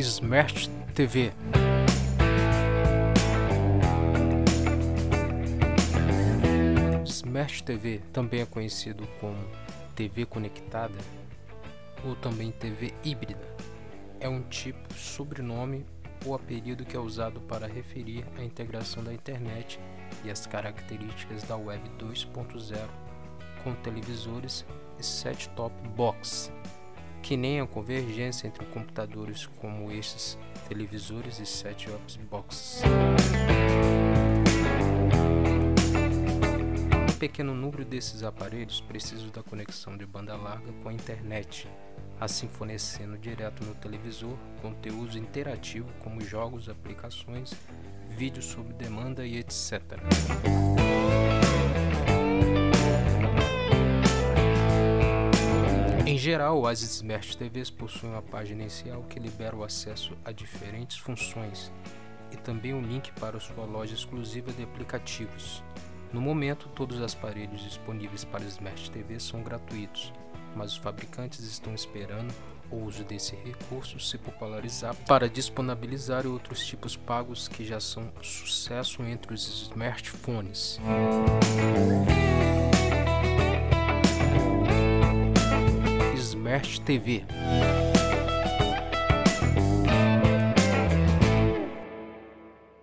Smart TV. Smart TV também é conhecido como TV conectada ou também TV híbrida. É um tipo, sobrenome ou apelido que é usado para referir a integração da internet e as características da Web 2.0 com televisores e set-top box, que nem a convergência entre computadores como estes televisores e set-top boxes. Um pequeno número desses aparelhos precisa da conexão de banda larga com a internet, assim fornecendo direto no televisor conteúdo interativo como jogos, aplicações, vídeos sob demanda e etc. geral, as Smart TVs possuem uma página inicial que libera o acesso a diferentes funções e também um link para sua loja exclusiva de aplicativos. No momento, todos os aparelhos disponíveis para Smart TV são gratuitos, mas os fabricantes estão esperando o uso desse recurso se popularizar para disponibilizar outros tipos pagos que já são sucesso entre os smartphones. Smart TV